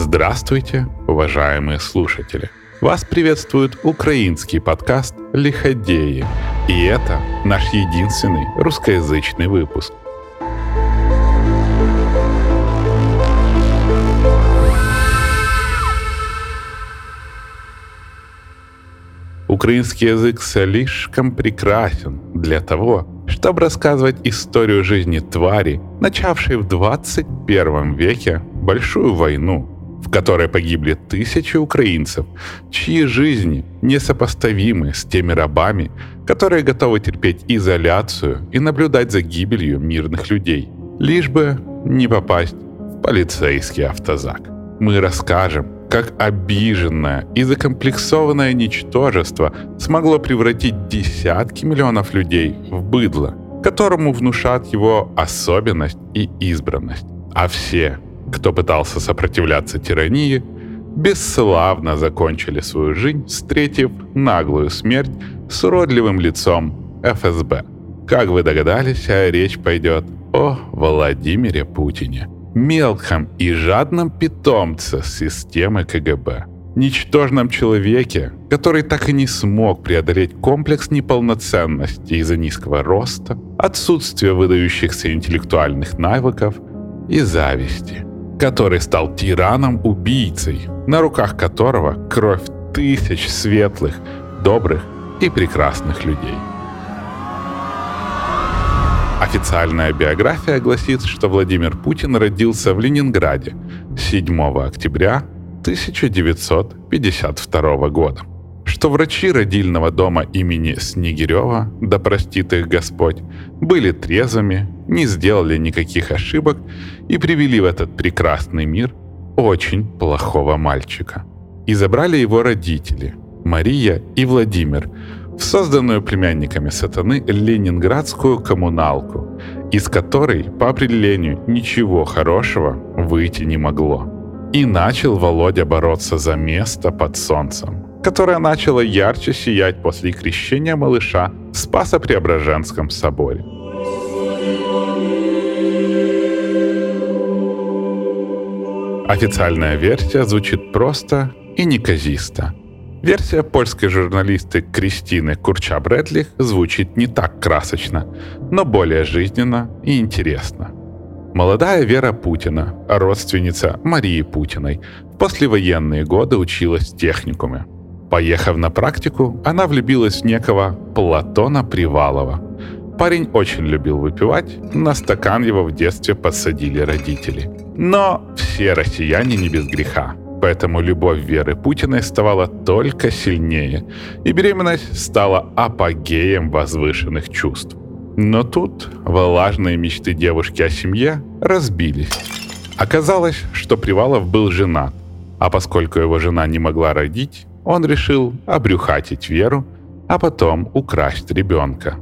Здравствуйте, уважаемые слушатели! Вас приветствует украинский подкаст «Лиходеи». И это наш единственный русскоязычный выпуск. Украинский язык слишком прекрасен для того, чтобы рассказывать историю жизни твари, начавшей в 21 веке большую войну, в которой погибли тысячи украинцев, чьи жизни несопоставимы с теми рабами, которые готовы терпеть изоляцию и наблюдать за гибелью мирных людей, лишь бы не попасть в полицейский автозак. Мы расскажем, как обиженное и закомплексованное ничтожество смогло превратить десятки миллионов людей в быдло, которому внушат его особенность и избранность. А все, кто пытался сопротивляться тирании, бесславно закончили свою жизнь, встретив наглую смерть с уродливым лицом ФСБ. Как вы догадались, речь пойдет о Владимире Путине, мелком и жадном питомце системы КГБ, ничтожном человеке, который так и не смог преодолеть комплекс неполноценности из-за низкого роста, отсутствия выдающихся интеллектуальных навыков и зависти – который стал тираном-убийцей, на руках которого кровь тысяч светлых, добрых и прекрасных людей. Официальная биография гласит, что Владимир Путин родился в Ленинграде 7 октября 1952 года что врачи родильного дома имени Снегирева, да простит их Господь, были трезвыми, не сделали никаких ошибок и привели в этот прекрасный мир очень плохого мальчика. И забрали его родители, Мария и Владимир, в созданную племянниками сатаны ленинградскую коммуналку, из которой, по определению, ничего хорошего выйти не могло. И начал Володя бороться за место под солнцем которая начала ярче сиять после крещения малыша в Спасо-Преображенском соборе. Официальная версия звучит просто и неказисто. Версия польской журналисты Кристины Курча-Брэдлих звучит не так красочно, но более жизненно и интересно. Молодая Вера Путина, родственница Марии Путиной, в послевоенные годы училась в техникуме – Поехав на практику, она влюбилась в некого Платона Привалова. Парень очень любил выпивать, на стакан его в детстве посадили родители. Но все россияне не без греха, поэтому любовь Веры Путиной ставала только сильнее, и беременность стала апогеем возвышенных чувств. Но тут влажные мечты девушки о семье разбились. Оказалось, что Привалов был женат, а поскольку его жена не могла родить, он решил обрюхатить Веру, а потом украсть ребенка.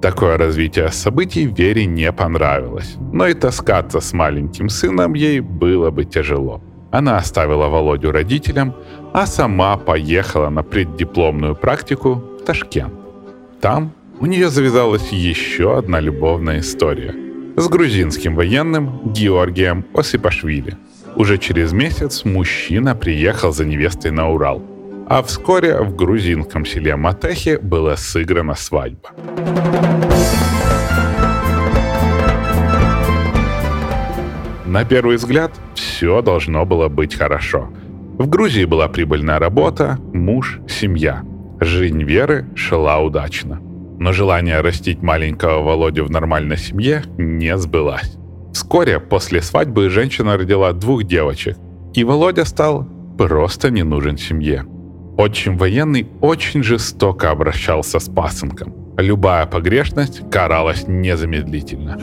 Такое развитие событий Вере не понравилось, но и таскаться с маленьким сыном ей было бы тяжело. Она оставила Володю родителям, а сама поехала на преддипломную практику в Ташкент. Там у нее завязалась еще одна любовная история с грузинским военным Георгием Осипашвили. Уже через месяц мужчина приехал за невестой на Урал – а вскоре в грузинском селе Матехи была сыграна свадьба. На первый взгляд, все должно было быть хорошо. В Грузии была прибыльная работа, муж, семья. Жизнь Веры шла удачно. Но желание растить маленького Володю в нормальной семье не сбылось. Вскоре после свадьбы женщина родила двух девочек, и Володя стал просто не нужен семье. Отчим военный очень жестоко обращался с пасынком. Любая погрешность каралась незамедлительно.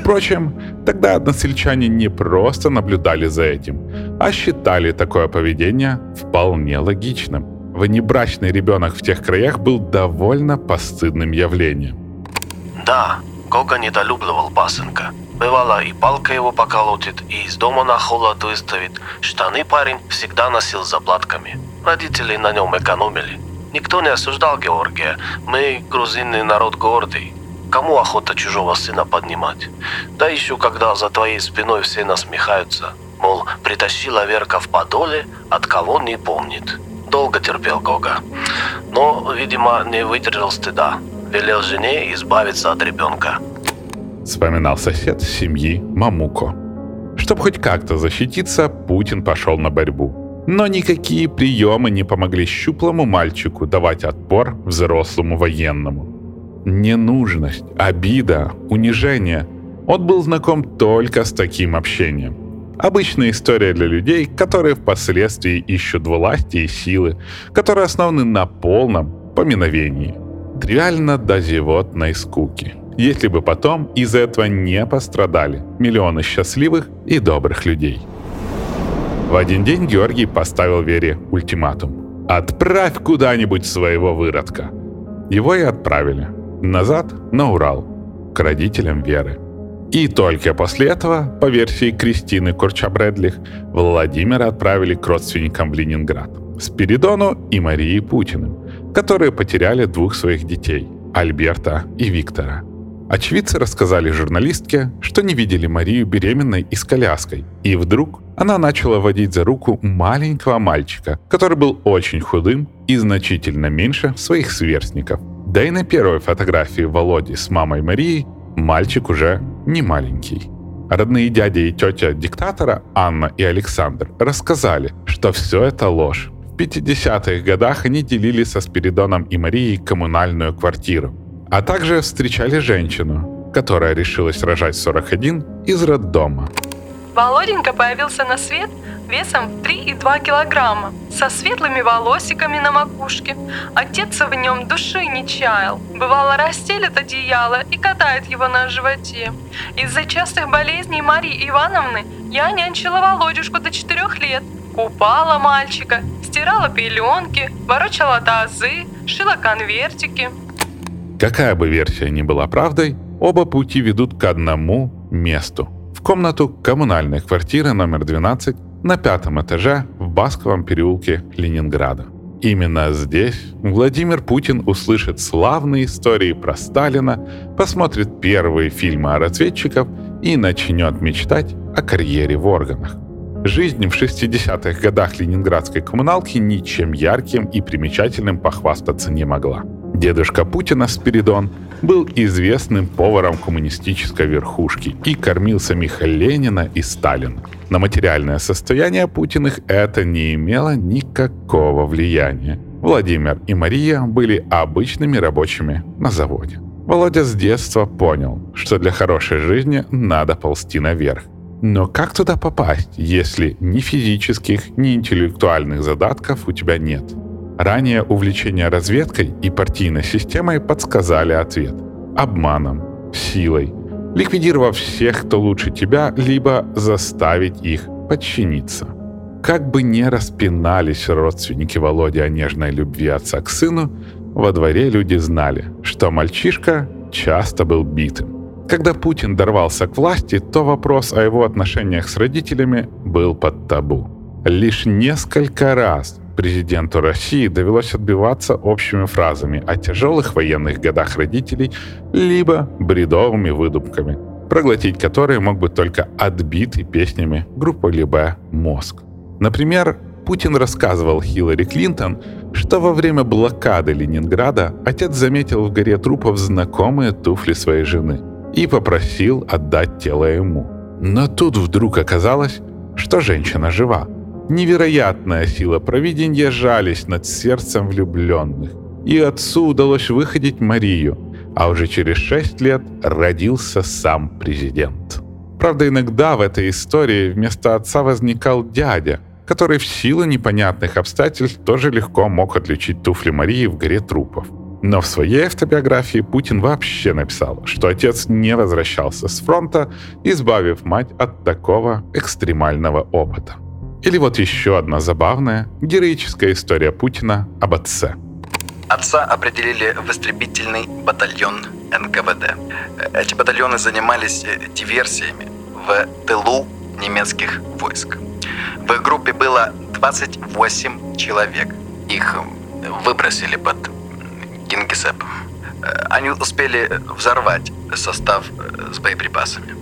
Впрочем, тогда односельчане не просто наблюдали за этим, а считали такое поведение вполне логичным. Внебрачный ребенок в тех краях был довольно постыдным явлением. Да, Гога недолюбливал пасынка. Бывало, и палка его поколотит, и из дома на холод выставит. Штаны парень всегда носил заплатками. Родители на нем экономили. Никто не осуждал Георгия. Мы, грузинный народ гордый. Кому охота чужого сына поднимать? Да еще когда за твоей спиной все насмехаются. Мол, притащила Верка в подоле, от кого не помнит. Долго терпел Гога. Но, видимо, не выдержал стыда. Велел жене избавиться от ребенка. Вспоминал сосед семьи Мамуко. Чтобы хоть как-то защититься, Путин пошел на борьбу. Но никакие приемы не помогли щуплому мальчику давать отпор взрослому военному. Ненужность, обида, унижение. Он был знаком только с таким общением. Обычная история для людей, которые впоследствии ищут власти и силы, которые основаны на полном поминовении. Тривиально до зевотной скуки. Если бы потом из-за этого не пострадали миллионы счастливых и добрых людей. В один день Георгий поставил Вере ультиматум. «Отправь куда-нибудь своего выродка». Его и отправили. Назад, на Урал, к родителям Веры. И только после этого, по версии Кристины Курча-Брэдлих, Владимира отправили к родственникам в Ленинград. Спиридону и Марии Путиным, которые потеряли двух своих детей – Альберта и Виктора. Очевидцы рассказали журналистке, что не видели Марию беременной и с коляской, и вдруг она начала водить за руку маленького мальчика, который был очень худым и значительно меньше своих сверстников. Да и на первой фотографии Володи с мамой Марии мальчик уже не маленький. Родные дядя и тетя диктатора Анна и Александр рассказали, что все это ложь. В 50-х годах они делили со Спиридоном и Марией коммунальную квартиру, а также встречали женщину, которая решилась рожать 41 из роддома. Володенька появился на свет весом в 3,2 килограмма, со светлыми волосиками на макушке. Отец в нем души не чаял. Бывало, расстелит одеяло и катает его на животе. Из-за частых болезней Марии Ивановны я нянчила Володюшку до 4 лет. Купала мальчика, стирала пеленки, ворочала тазы, шила конвертики. Какая бы версия ни была правдой, оба пути ведут к одному месту – комнату коммунальной квартиры номер 12 на пятом этаже в Басковом переулке Ленинграда. Именно здесь Владимир Путин услышит славные истории про Сталина, посмотрит первые фильмы о разведчиках и начнет мечтать о карьере в органах. Жизнь в 60-х годах ленинградской коммуналки ничем ярким и примечательным похвастаться не могла. Дедушка Путина Спиридон был известным поваром коммунистической верхушки и кормил самих Ленина и Сталина. На материальное состояние Путиных это не имело никакого влияния. Владимир и Мария были обычными рабочими на заводе. Володя с детства понял, что для хорошей жизни надо ползти наверх. Но как туда попасть, если ни физических, ни интеллектуальных задатков у тебя нет? Ранее увлечение разведкой и партийной системой подсказали ответ. Обманом, силой, ликвидировав всех, кто лучше тебя, либо заставить их подчиниться. Как бы не распинались родственники Володи о нежной любви отца к сыну, во дворе люди знали, что мальчишка часто был битым. Когда Путин дорвался к власти, то вопрос о его отношениях с родителями был под табу. Лишь несколько раз президенту России довелось отбиваться общими фразами о тяжелых военных годах родителей, либо бредовыми выдумками, проглотить которые мог бы только отбитый песнями группы Либе «Мозг». Например, Путин рассказывал Хиллари Клинтон, что во время блокады Ленинграда отец заметил в горе трупов знакомые туфли своей жены и попросил отдать тело ему. Но тут вдруг оказалось, что женщина жива – Невероятная сила провидения жались над сердцем влюбленных. И отцу удалось выходить Марию, а уже через шесть лет родился сам президент. Правда, иногда в этой истории вместо отца возникал дядя, который в силу непонятных обстоятельств тоже легко мог отличить туфли Марии в горе трупов. Но в своей автобиографии Путин вообще написал, что отец не возвращался с фронта, избавив мать от такого экстремального опыта. Или вот еще одна забавная, героическая история Путина об отце. Отца определили в истребительный батальон НКВД. Эти батальоны занимались э, диверсиями в тылу немецких войск. В их группе было 28 человек. Их э, выбросили под Кингисепп. Э, они успели взорвать состав с боеприпасами.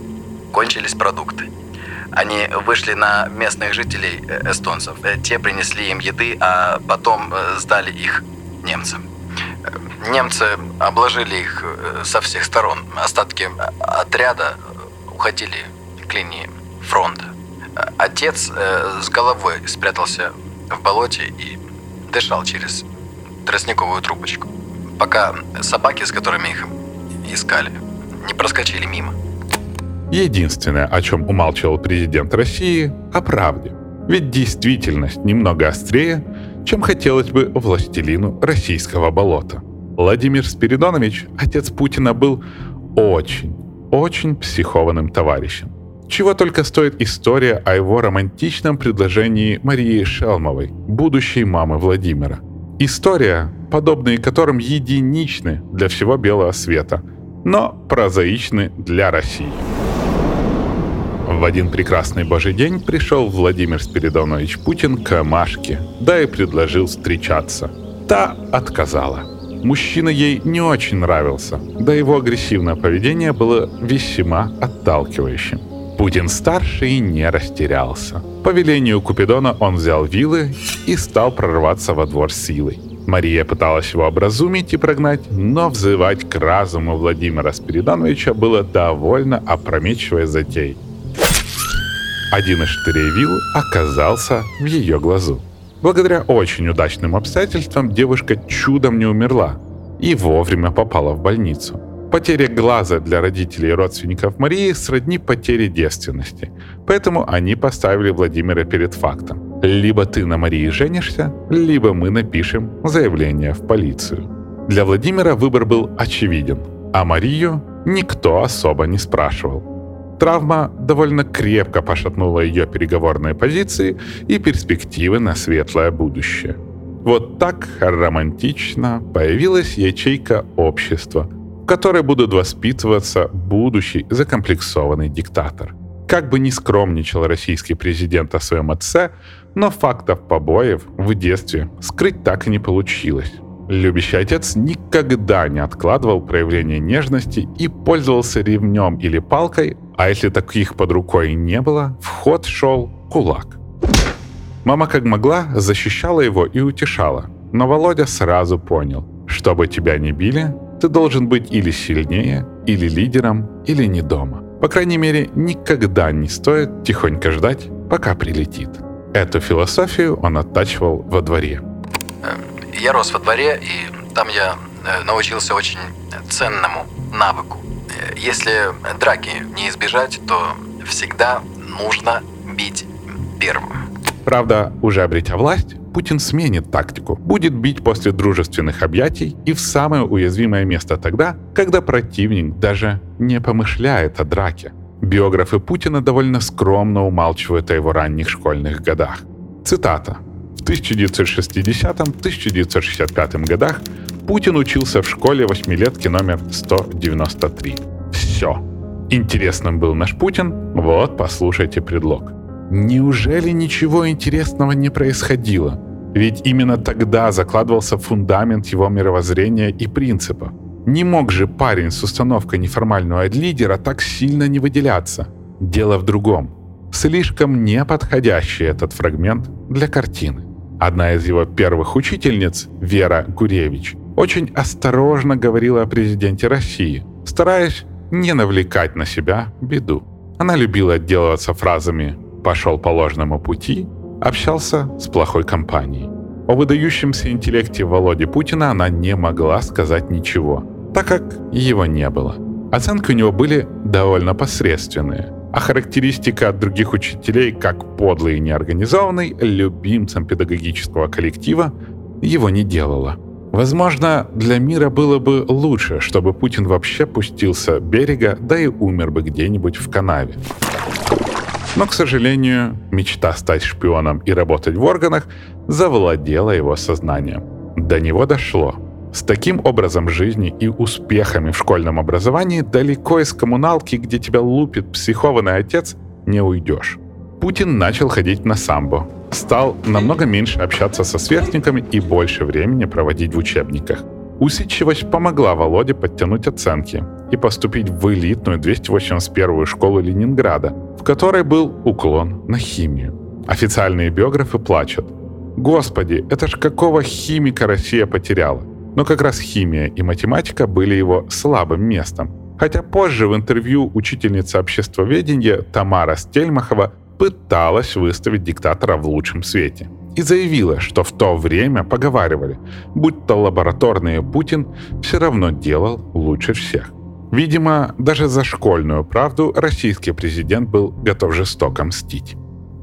Кончились продукты. Они вышли на местных жителей э, эстонцев. Э, те принесли им еды, а потом э, сдали их немцам. Немцы обложили их со всех сторон. Остатки отряда уходили к линии фронта. Отец с головой спрятался в болоте и дышал через тростниковую трубочку, пока собаки, с которыми их искали, не проскочили мимо. Единственное, о чем умалчивал президент России, о правде. Ведь действительность немного острее, чем хотелось бы властелину российского болота. Владимир Спиридонович, отец Путина, был очень, очень психованным товарищем. Чего только стоит история о его романтичном предложении Марии Шелмовой, будущей мамы Владимира. История, подобные которым единичны для всего белого света, но прозаичны для России. В один прекрасный божий день пришел Владимир Спиридонович Путин к Машке, да и предложил встречаться. Та отказала. Мужчина ей не очень нравился, да его агрессивное поведение было весьма отталкивающим. Путин-старший не растерялся. По велению Купидона он взял вилы и стал прорваться во двор силой. Мария пыталась его образумить и прогнать, но взывать к разуму Владимира Спиридоновича было довольно опрометчивой затеей. Один из штырей виллы оказался в ее глазу. Благодаря очень удачным обстоятельствам девушка чудом не умерла и вовремя попала в больницу. Потеря глаза для родителей и родственников Марии сродни потере девственности, поэтому они поставили Владимира перед фактом. Либо ты на Марии женишься, либо мы напишем заявление в полицию. Для Владимира выбор был очевиден, а Марию никто особо не спрашивал. Травма довольно крепко пошатнула ее переговорные позиции и перспективы на светлое будущее. Вот так романтично появилась ячейка общества, в которой будут воспитываться будущий закомплексованный диктатор. Как бы ни скромничал российский президент о своем отце, но фактов побоев в детстве скрыть так и не получилось. Любящий отец никогда не откладывал проявление нежности и пользовался ремнем или палкой, а если таких под рукой не было, в ход шел кулак. Мама как могла защищала его и утешала, но Володя сразу понял, чтобы тебя не били, ты должен быть или сильнее, или лидером, или не дома. По крайней мере, никогда не стоит тихонько ждать, пока прилетит. Эту философию он оттачивал во дворе – я рос во дворе, и там я э, научился очень ценному навыку. Если драки не избежать, то всегда нужно бить первым. Правда, уже обретя власть, Путин сменит тактику, будет бить после дружественных объятий и в самое уязвимое место тогда, когда противник даже не помышляет о драке. Биографы Путина довольно скромно умалчивают о его ранних школьных годах. Цитата. В 1960-1965 годах Путин учился в школе восьмилетки номер 193. Все. Интересным был наш Путин? Вот, послушайте предлог. Неужели ничего интересного не происходило? Ведь именно тогда закладывался фундамент его мировоззрения и принципов. Не мог же парень с установкой неформального лидера так сильно не выделяться. Дело в другом. Слишком неподходящий этот фрагмент для картины. Одна из его первых учительниц, Вера Гуревич, очень осторожно говорила о президенте России, стараясь не навлекать на себя беду. Она любила отделываться фразами «пошел по ложному пути», общался с плохой компанией. О выдающемся интеллекте Володи Путина она не могла сказать ничего, так как его не было. Оценки у него были довольно посредственные а характеристика от других учителей как подлый и неорганизованный любимцем педагогического коллектива его не делала. Возможно, для мира было бы лучше, чтобы Путин вообще пустился берега, да и умер бы где-нибудь в канаве. Но, к сожалению, мечта стать шпионом и работать в органах завладела его сознанием. До него дошло. С таким образом жизни и успехами в школьном образовании далеко из коммуналки, где тебя лупит психованный отец, не уйдешь. Путин начал ходить на самбо, стал намного меньше общаться со сверстниками и больше времени проводить в учебниках. Усидчивость помогла Володе подтянуть оценки, и поступить в элитную 281-ю школу Ленинграда, в которой был уклон на химию. Официальные биографы плачут. Господи, это ж какого химика Россия потеряла? Но как раз химия и математика были его слабым местом. Хотя позже в интервью учительница обществоведения Тамара Стельмахова пыталась выставить диктатора в лучшем свете. И заявила, что в то время поговаривали, будь то лабораторный Путин все равно делал лучше всех. Видимо, даже за школьную правду российский президент был готов жестоко мстить.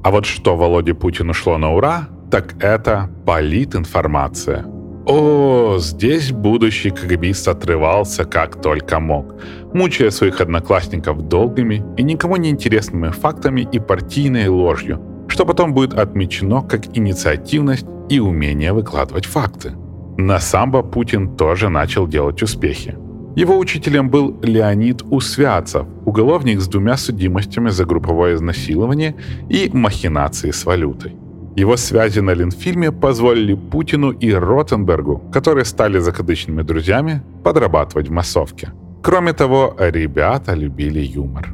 А вот что Володе Путину шло на ура, так это политинформация. О, здесь будущий КГБист отрывался как только мог, мучая своих одноклассников долгими и никому не интересными фактами и партийной ложью, что потом будет отмечено как инициативность и умение выкладывать факты. На самбо Путин тоже начал делать успехи. Его учителем был Леонид Усвятцев, уголовник с двумя судимостями за групповое изнасилование и махинации с валютой. Его связи на Ленфильме позволили Путину и Ротенбергу, которые стали закадычными друзьями, подрабатывать в массовке. Кроме того, ребята любили юмор.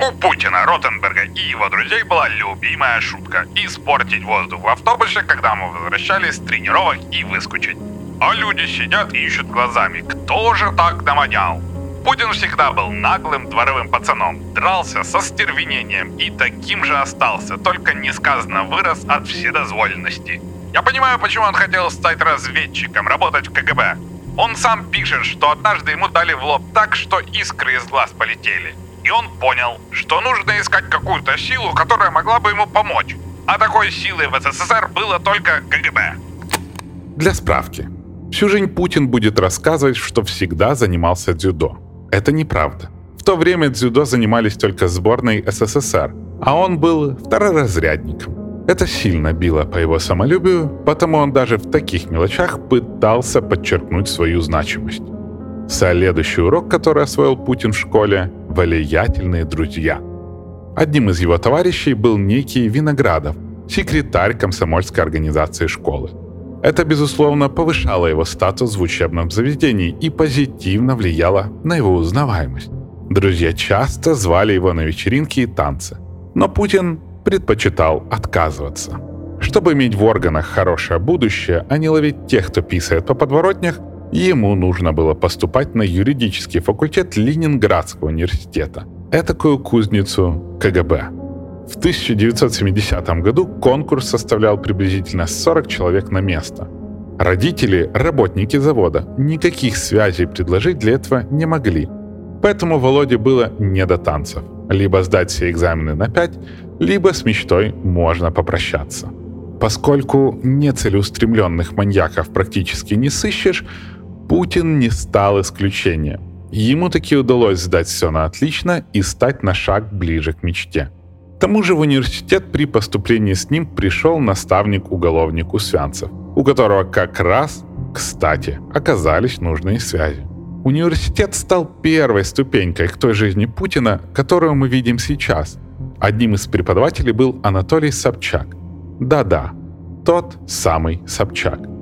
У Путина, Ротенберга и его друзей была любимая шутка – испортить воздух в автобусе, когда мы возвращались с тренировок и выскочить. А люди сидят и ищут глазами, кто же так наманял? Путин всегда был наглым дворовым пацаном, дрался со стервенением и таким же остался, только несказанно вырос от вседозволенности. Я понимаю, почему он хотел стать разведчиком, работать в КГБ. Он сам пишет, что однажды ему дали в лоб так, что искры из глаз полетели. И он понял, что нужно искать какую-то силу, которая могла бы ему помочь. А такой силой в СССР было только КГБ. Для справки. Всю жизнь Путин будет рассказывать, что всегда занимался дзюдо. Это неправда. В то время дзюдо занимались только сборной СССР, а он был второразрядником. Это сильно било по его самолюбию, потому он даже в таких мелочах пытался подчеркнуть свою значимость. Следующий урок, который освоил Путин в школе – «Влиятельные друзья». Одним из его товарищей был некий Виноградов, секретарь комсомольской организации школы. Это, безусловно, повышало его статус в учебном заведении и позитивно влияло на его узнаваемость. Друзья часто звали его на вечеринки и танцы. Но Путин предпочитал отказываться. Чтобы иметь в органах хорошее будущее, а не ловить тех, кто писает по подворотнях, ему нужно было поступать на юридический факультет Ленинградского университета, этакую кузницу КГБ. В 1970 году конкурс составлял приблизительно 40 человек на место. Родители, работники завода, никаких связей предложить для этого не могли. Поэтому Володе было не до танцев. Либо сдать все экзамены на 5, либо с мечтой можно попрощаться. Поскольку нецелеустремленных маньяков практически не сыщешь, Путин не стал исключением. Ему таки удалось сдать все на отлично и стать на шаг ближе к мечте. Тому же в университет при поступлении с ним пришел наставник-уголовник Усвянцев, у которого как раз, кстати, оказались нужные связи. Университет стал первой ступенькой к той жизни Путина, которую мы видим сейчас. Одним из преподавателей был Анатолий Собчак. Да-да, тот самый Собчак.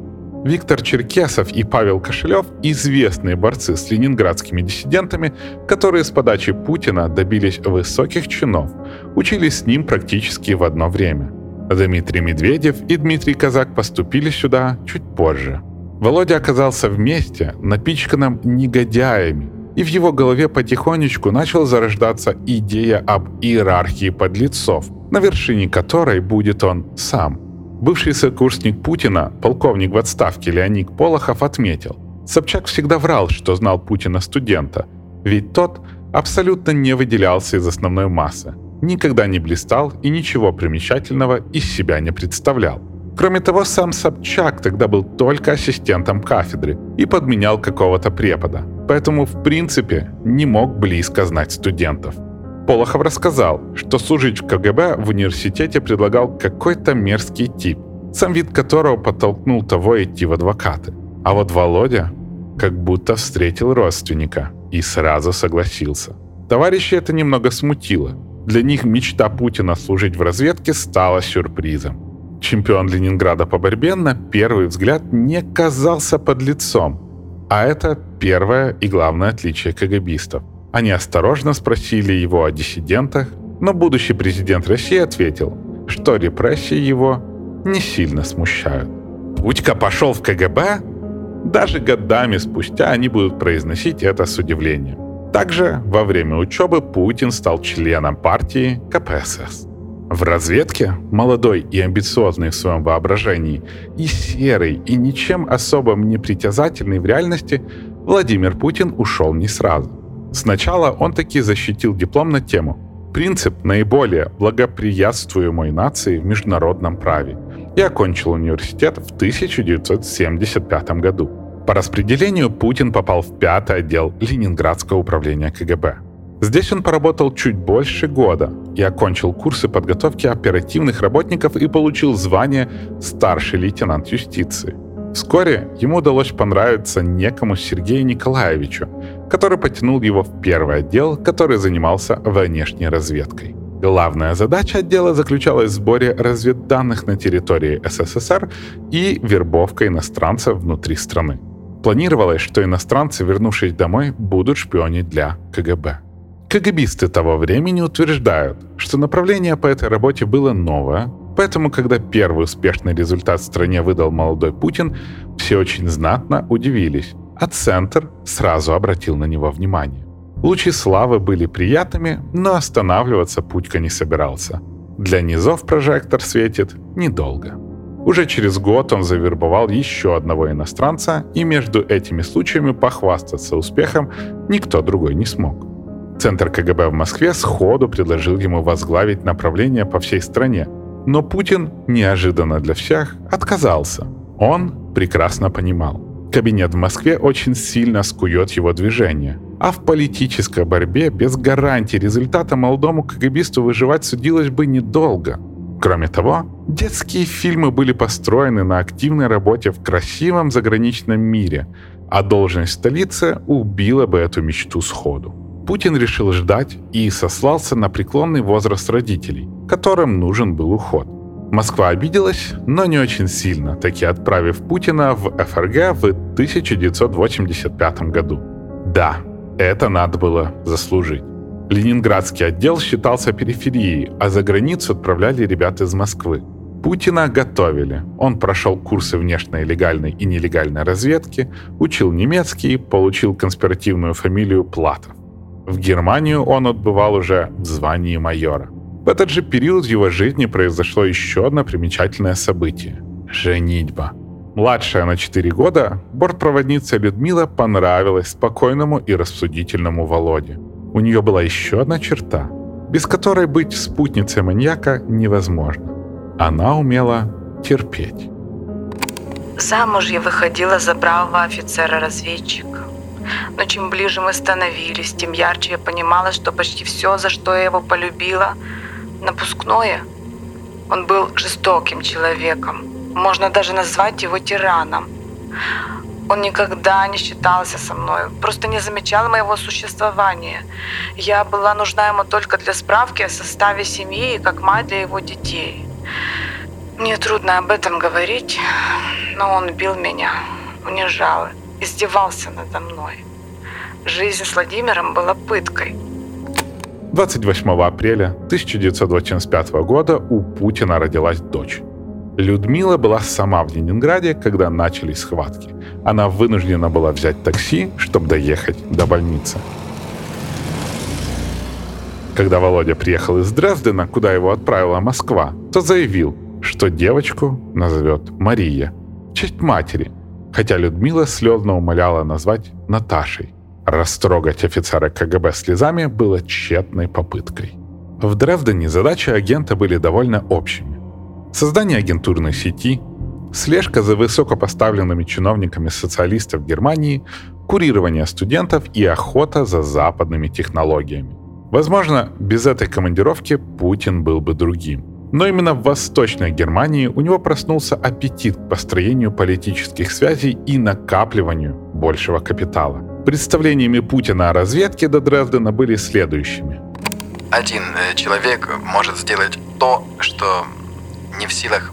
Виктор Черкесов и Павел Кошелев – известные борцы с ленинградскими диссидентами, которые с подачи Путина добились высоких чинов, учились с ним практически в одно время. Дмитрий Медведев и Дмитрий Казак поступили сюда чуть позже. Володя оказался вместе, напичканным негодяями, и в его голове потихонечку начала зарождаться идея об иерархии подлецов, на вершине которой будет он сам – Бывший сокурсник Путина, полковник в отставке Леонид Полохов отметил, Собчак всегда врал, что знал Путина студента, ведь тот абсолютно не выделялся из основной массы, никогда не блистал и ничего примечательного из себя не представлял. Кроме того, сам Собчак тогда был только ассистентом кафедры и подменял какого-то препода, поэтому в принципе не мог близко знать студентов – Полохов рассказал, что служить в КГБ в университете предлагал какой-то мерзкий тип, сам вид которого подтолкнул того идти в адвокаты. А вот Володя как будто встретил родственника и сразу согласился. Товарищи это немного смутило. Для них мечта Путина служить в разведке стала сюрпризом. Чемпион Ленинграда по борьбе на первый взгляд не казался под лицом, А это первое и главное отличие КГБистов. Они осторожно спросили его о диссидентах, но будущий президент России ответил, что репрессии его не сильно смущают. Путька пошел в КГБ? Даже годами спустя они будут произносить это с удивлением. Также во время учебы Путин стал членом партии КПСС. В разведке, молодой и амбициозный в своем воображении, и серый, и ничем особым не притязательный в реальности, Владимир Путин ушел не сразу. Сначала он таки защитил диплом на тему «Принцип наиболее благоприятствуемой нации в международном праве» и окончил университет в 1975 году. По распределению Путин попал в пятый отдел Ленинградского управления КГБ. Здесь он поработал чуть больше года и окончил курсы подготовки оперативных работников и получил звание старший лейтенант юстиции. Вскоре ему удалось понравиться некому Сергею Николаевичу, который потянул его в первый отдел, который занимался внешней разведкой. Главная задача отдела заключалась в сборе разведданных на территории СССР и вербовка иностранцев внутри страны. Планировалось, что иностранцы, вернувшись домой, будут шпионить для КГБ. КГБисты того времени утверждают, что направление по этой работе было новое, поэтому, когда первый успешный результат в стране выдал молодой Путин, все очень знатно удивились, а Центр сразу обратил на него внимание. Лучи славы были приятными, но останавливаться Путька не собирался. Для низов прожектор светит недолго. Уже через год он завербовал еще одного иностранца, и между этими случаями похвастаться успехом никто другой не смог. Центр КГБ в Москве сходу предложил ему возглавить направление по всей стране. Но Путин неожиданно для всех отказался. Он прекрасно понимал. Кабинет в Москве очень сильно скует его движение. А в политической борьбе без гарантии результата молодому КГБисту выживать судилось бы недолго. Кроме того, детские фильмы были построены на активной работе в красивом заграничном мире, а должность столицы убила бы эту мечту сходу. Путин решил ждать и сослался на преклонный возраст родителей, которым нужен был уход. Москва обиделась, но не очень сильно, таки отправив Путина в ФРГ в 1985 году. Да, это надо было заслужить. Ленинградский отдел считался периферией, а за границу отправляли ребят из Москвы. Путина готовили. Он прошел курсы внешней легальной и нелегальной разведки, учил немецкий, получил конспиративную фамилию Платов. В Германию он отбывал уже в звании майора. В этот же период в его жизни произошло еще одно примечательное событие – женитьба. Младшая на 4 года, бортпроводница Людмила понравилась спокойному и рассудительному Володе. У нее была еще одна черта, без которой быть спутницей маньяка невозможно. Она умела терпеть. Замуж я выходила за бравого офицера-разведчика. Но чем ближе мы становились, тем ярче я понимала, что почти все, за что я его полюбила, напускное. Он был жестоким человеком. Можно даже назвать его тираном. Он никогда не считался со мной, просто не замечал моего существования. Я была нужна ему только для справки о составе семьи и как мать для его детей. Мне трудно об этом говорить, но он бил меня, унижал, издевался надо мной. Жизнь с Владимиром была пыткой. 28 апреля 1985 года у Путина родилась дочь. Людмила была сама в Ленинграде, когда начались схватки. Она вынуждена была взять такси, чтобы доехать до больницы. Когда Володя приехал из Дрездена, куда его отправила Москва, то заявил, что девочку назовет Мария, в честь матери, хотя Людмила слезно умоляла назвать Наташей. Растрогать офицера КГБ слезами было тщетной попыткой. В Дрездене задачи агента были довольно общими. Создание агентурной сети, слежка за высокопоставленными чиновниками социалистов Германии, курирование студентов и охота за западными технологиями. Возможно, без этой командировки Путин был бы другим. Но именно в Восточной Германии у него проснулся аппетит к построению политических связей и накапливанию большего капитала. Представлениями Путина о разведке до Дрездена были следующими. Один э, человек может сделать то, что не в силах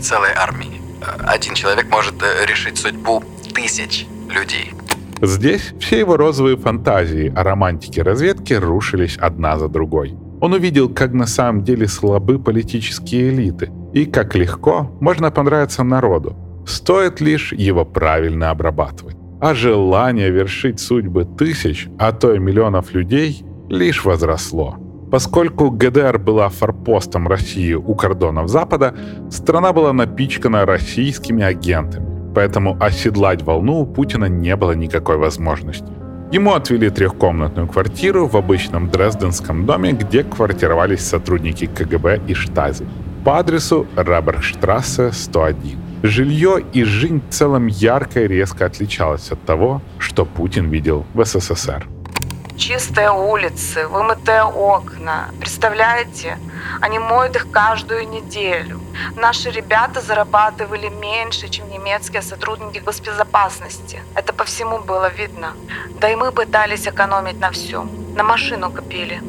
целой армии. Один человек может э, решить судьбу тысяч людей. Здесь все его розовые фантазии о романтике разведки рушились одна за другой. Он увидел, как на самом деле слабы политические элиты и как легко можно понравиться народу. Стоит лишь его правильно обрабатывать. А желание вершить судьбы тысяч, а то и миллионов людей лишь возросло. Поскольку ГДР была форпостом России у кордонов Запада, страна была напичкана российскими агентами, поэтому оседлать волну у Путина не было никакой возможности. Ему отвели трехкомнатную квартиру в обычном дрезденском доме, где квартировались сотрудники КГБ и Штази. По адресу Раберштрассе 101. Жилье и жизнь в целом ярко и резко отличалось от того, что Путин видел в СССР. Чистые улицы, вымытые окна. Представляете? Они моют их каждую неделю. Наши ребята зарабатывали меньше, чем немецкие сотрудники госбезопасности. Это по всему было видно. Да и мы пытались экономить на всем. На машину копили.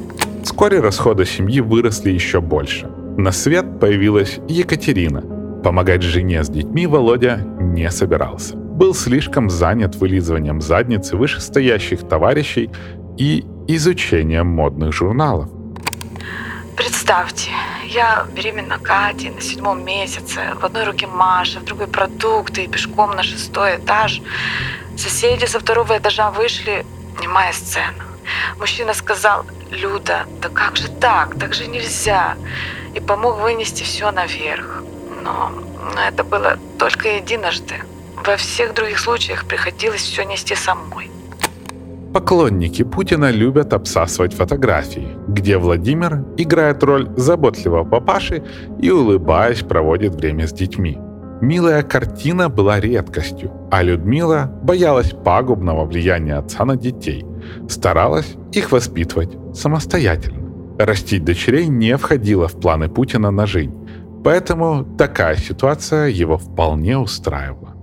Вскоре расходы семьи выросли еще больше. На свет появилась Екатерина. Помогать жене с детьми Володя не собирался. Был слишком занят вылизыванием задницы вышестоящих товарищей и изучением модных журналов. Представьте, я беременна Катей на седьмом месяце. В одной руке Маша, в другой продукты и пешком на шестой этаж. Соседи со второго этажа вышли, немая сцена. Мужчина сказал, Люда, да как же так, так же нельзя. И помог вынести все наверх. Но это было только единожды. Во всех других случаях приходилось все нести самой. Поклонники Путина любят обсасывать фотографии, где Владимир играет роль заботливого папаши и, улыбаясь, проводит время с детьми. Милая картина была редкостью, а Людмила боялась пагубного влияния отца на детей, старалась их воспитывать самостоятельно. Растить дочерей не входило в планы Путина на жизнь, поэтому такая ситуация его вполне устраивала.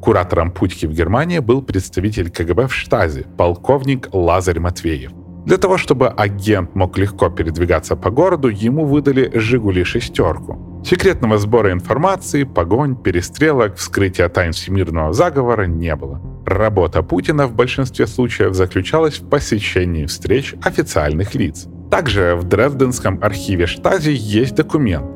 Куратором путьки в Германии был представитель КГБ в Штазе, полковник Лазарь Матвеев. Для того, чтобы агент мог легко передвигаться по городу, ему выдали «Жигули шестерку». Секретного сбора информации, погонь, перестрелок, вскрытия тайн всемирного заговора не было. Работа Путина в большинстве случаев заключалась в посещении встреч официальных лиц. Также в Дрезденском архиве Штази есть документ,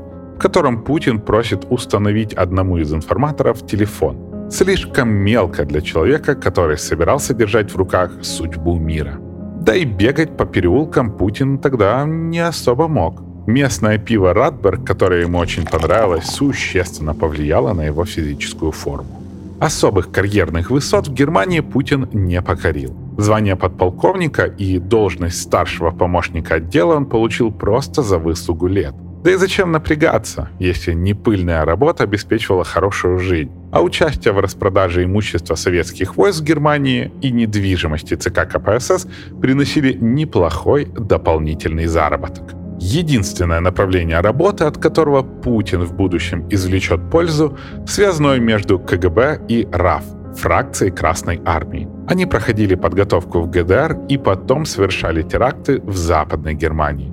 котором Путин просит установить одному из информаторов телефон – слишком мелко для человека, который собирался держать в руках судьбу мира. Да и бегать по переулкам Путин тогда не особо мог. Местное пиво «Радберг», которое ему очень понравилось, существенно повлияло на его физическую форму. Особых карьерных высот в Германии Путин не покорил. Звание подполковника и должность старшего помощника отдела он получил просто за выслугу лет – да и зачем напрягаться, если непыльная работа обеспечивала хорошую жизнь, а участие в распродаже имущества советских войск в Германии и недвижимости ЦК КПСС приносили неплохой дополнительный заработок. Единственное направление работы, от которого Путин в будущем извлечет пользу, связанное между КГБ и РАФ, фракцией Красной Армии. Они проходили подготовку в ГДР и потом совершали теракты в Западной Германии.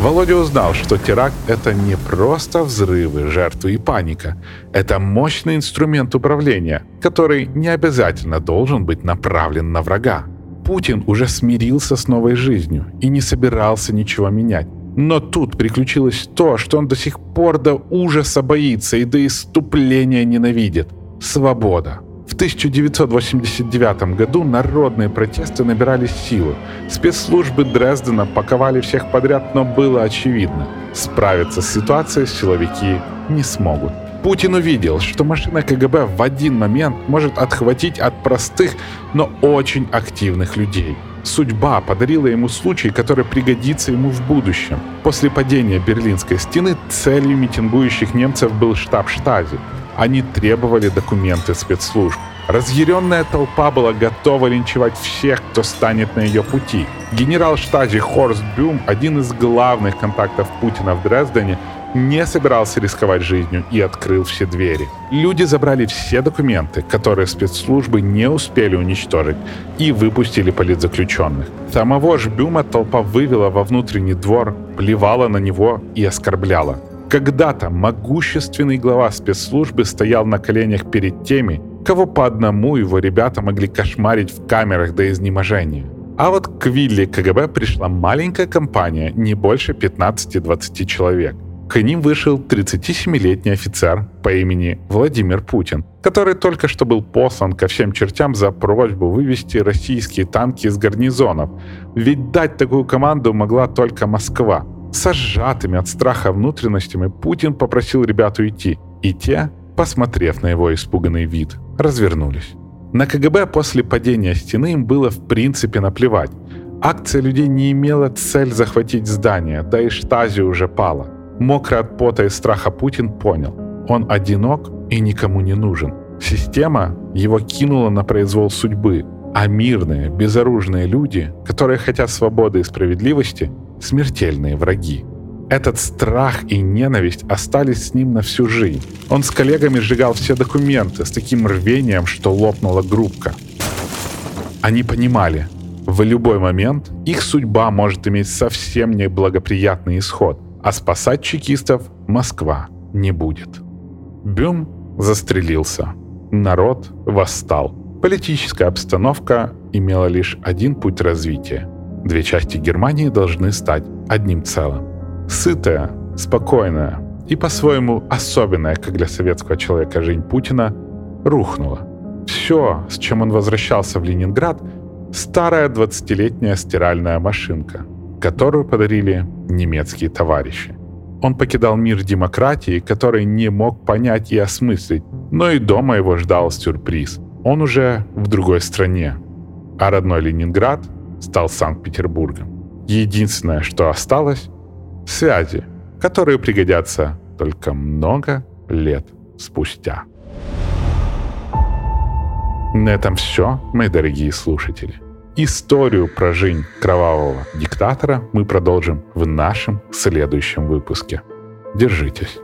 Володя узнал, что теракт — это не просто взрывы, жертвы и паника. Это мощный инструмент управления, который не обязательно должен быть направлен на врага. Путин уже смирился с новой жизнью и не собирался ничего менять. Но тут приключилось то, что он до сих пор до ужаса боится и до иступления ненавидит. Свобода. В 1989 году народные протесты набирали силу. Спецслужбы Дрездена паковали всех подряд, но было очевидно, справиться с ситуацией силовики не смогут. Путин увидел, что машина КГБ в один момент может отхватить от простых, но очень активных людей. Судьба подарила ему случай, который пригодится ему в будущем. После падения Берлинской стены целью митингующих немцев был штаб Штази. Они требовали документы спецслужб. Разъяренная толпа была готова линчевать всех, кто станет на ее пути. Генерал штази Хорст Бюм, один из главных контактов Путина в Дрездене, не собирался рисковать жизнью и открыл все двери. Люди забрали все документы, которые спецслужбы не успели уничтожить, и выпустили политзаключенных. Самого Жбюма толпа вывела во внутренний двор, плевала на него и оскорбляла. Когда-то могущественный глава спецслужбы стоял на коленях перед теми, кого по одному его ребята могли кошмарить в камерах до изнеможения. А вот к вилле КГБ пришла маленькая компания, не больше 15-20 человек. К ним вышел 37-летний офицер по имени Владимир Путин, который только что был послан ко всем чертям за просьбу вывести российские танки из гарнизонов. Ведь дать такую команду могла только Москва. С сжатыми от страха внутренностями Путин попросил ребят уйти, и те, посмотрев на его испуганный вид, развернулись. На КГБ после падения стены им было в принципе наплевать. Акция людей не имела цель захватить здание, да и штази уже пала. Мокрый от пота и страха Путин понял. Он одинок и никому не нужен. Система его кинула на произвол судьбы, а мирные, безоружные люди, которые хотят свободы и справедливости, смертельные враги. Этот страх и ненависть остались с ним на всю жизнь. Он с коллегами сжигал все документы с таким рвением, что лопнула группка. Они понимали, в любой момент их судьба может иметь совсем неблагоприятный исход, а спасать чекистов Москва не будет. Бюм застрелился. Народ восстал. Политическая обстановка имела лишь один путь развития. Две части Германии должны стать одним целым сытая, спокойная и по-своему особенная, как для советского человека, жизнь Путина рухнула. Все, с чем он возвращался в Ленинград, старая 20-летняя стиральная машинка, которую подарили немецкие товарищи. Он покидал мир демократии, который не мог понять и осмыслить, но и дома его ждал сюрприз. Он уже в другой стране, а родной Ленинград стал Санкт-Петербургом. Единственное, что осталось, связи, которые пригодятся только много лет спустя. На этом все, мои дорогие слушатели. Историю про жизнь кровавого диктатора мы продолжим в нашем следующем выпуске. Держитесь.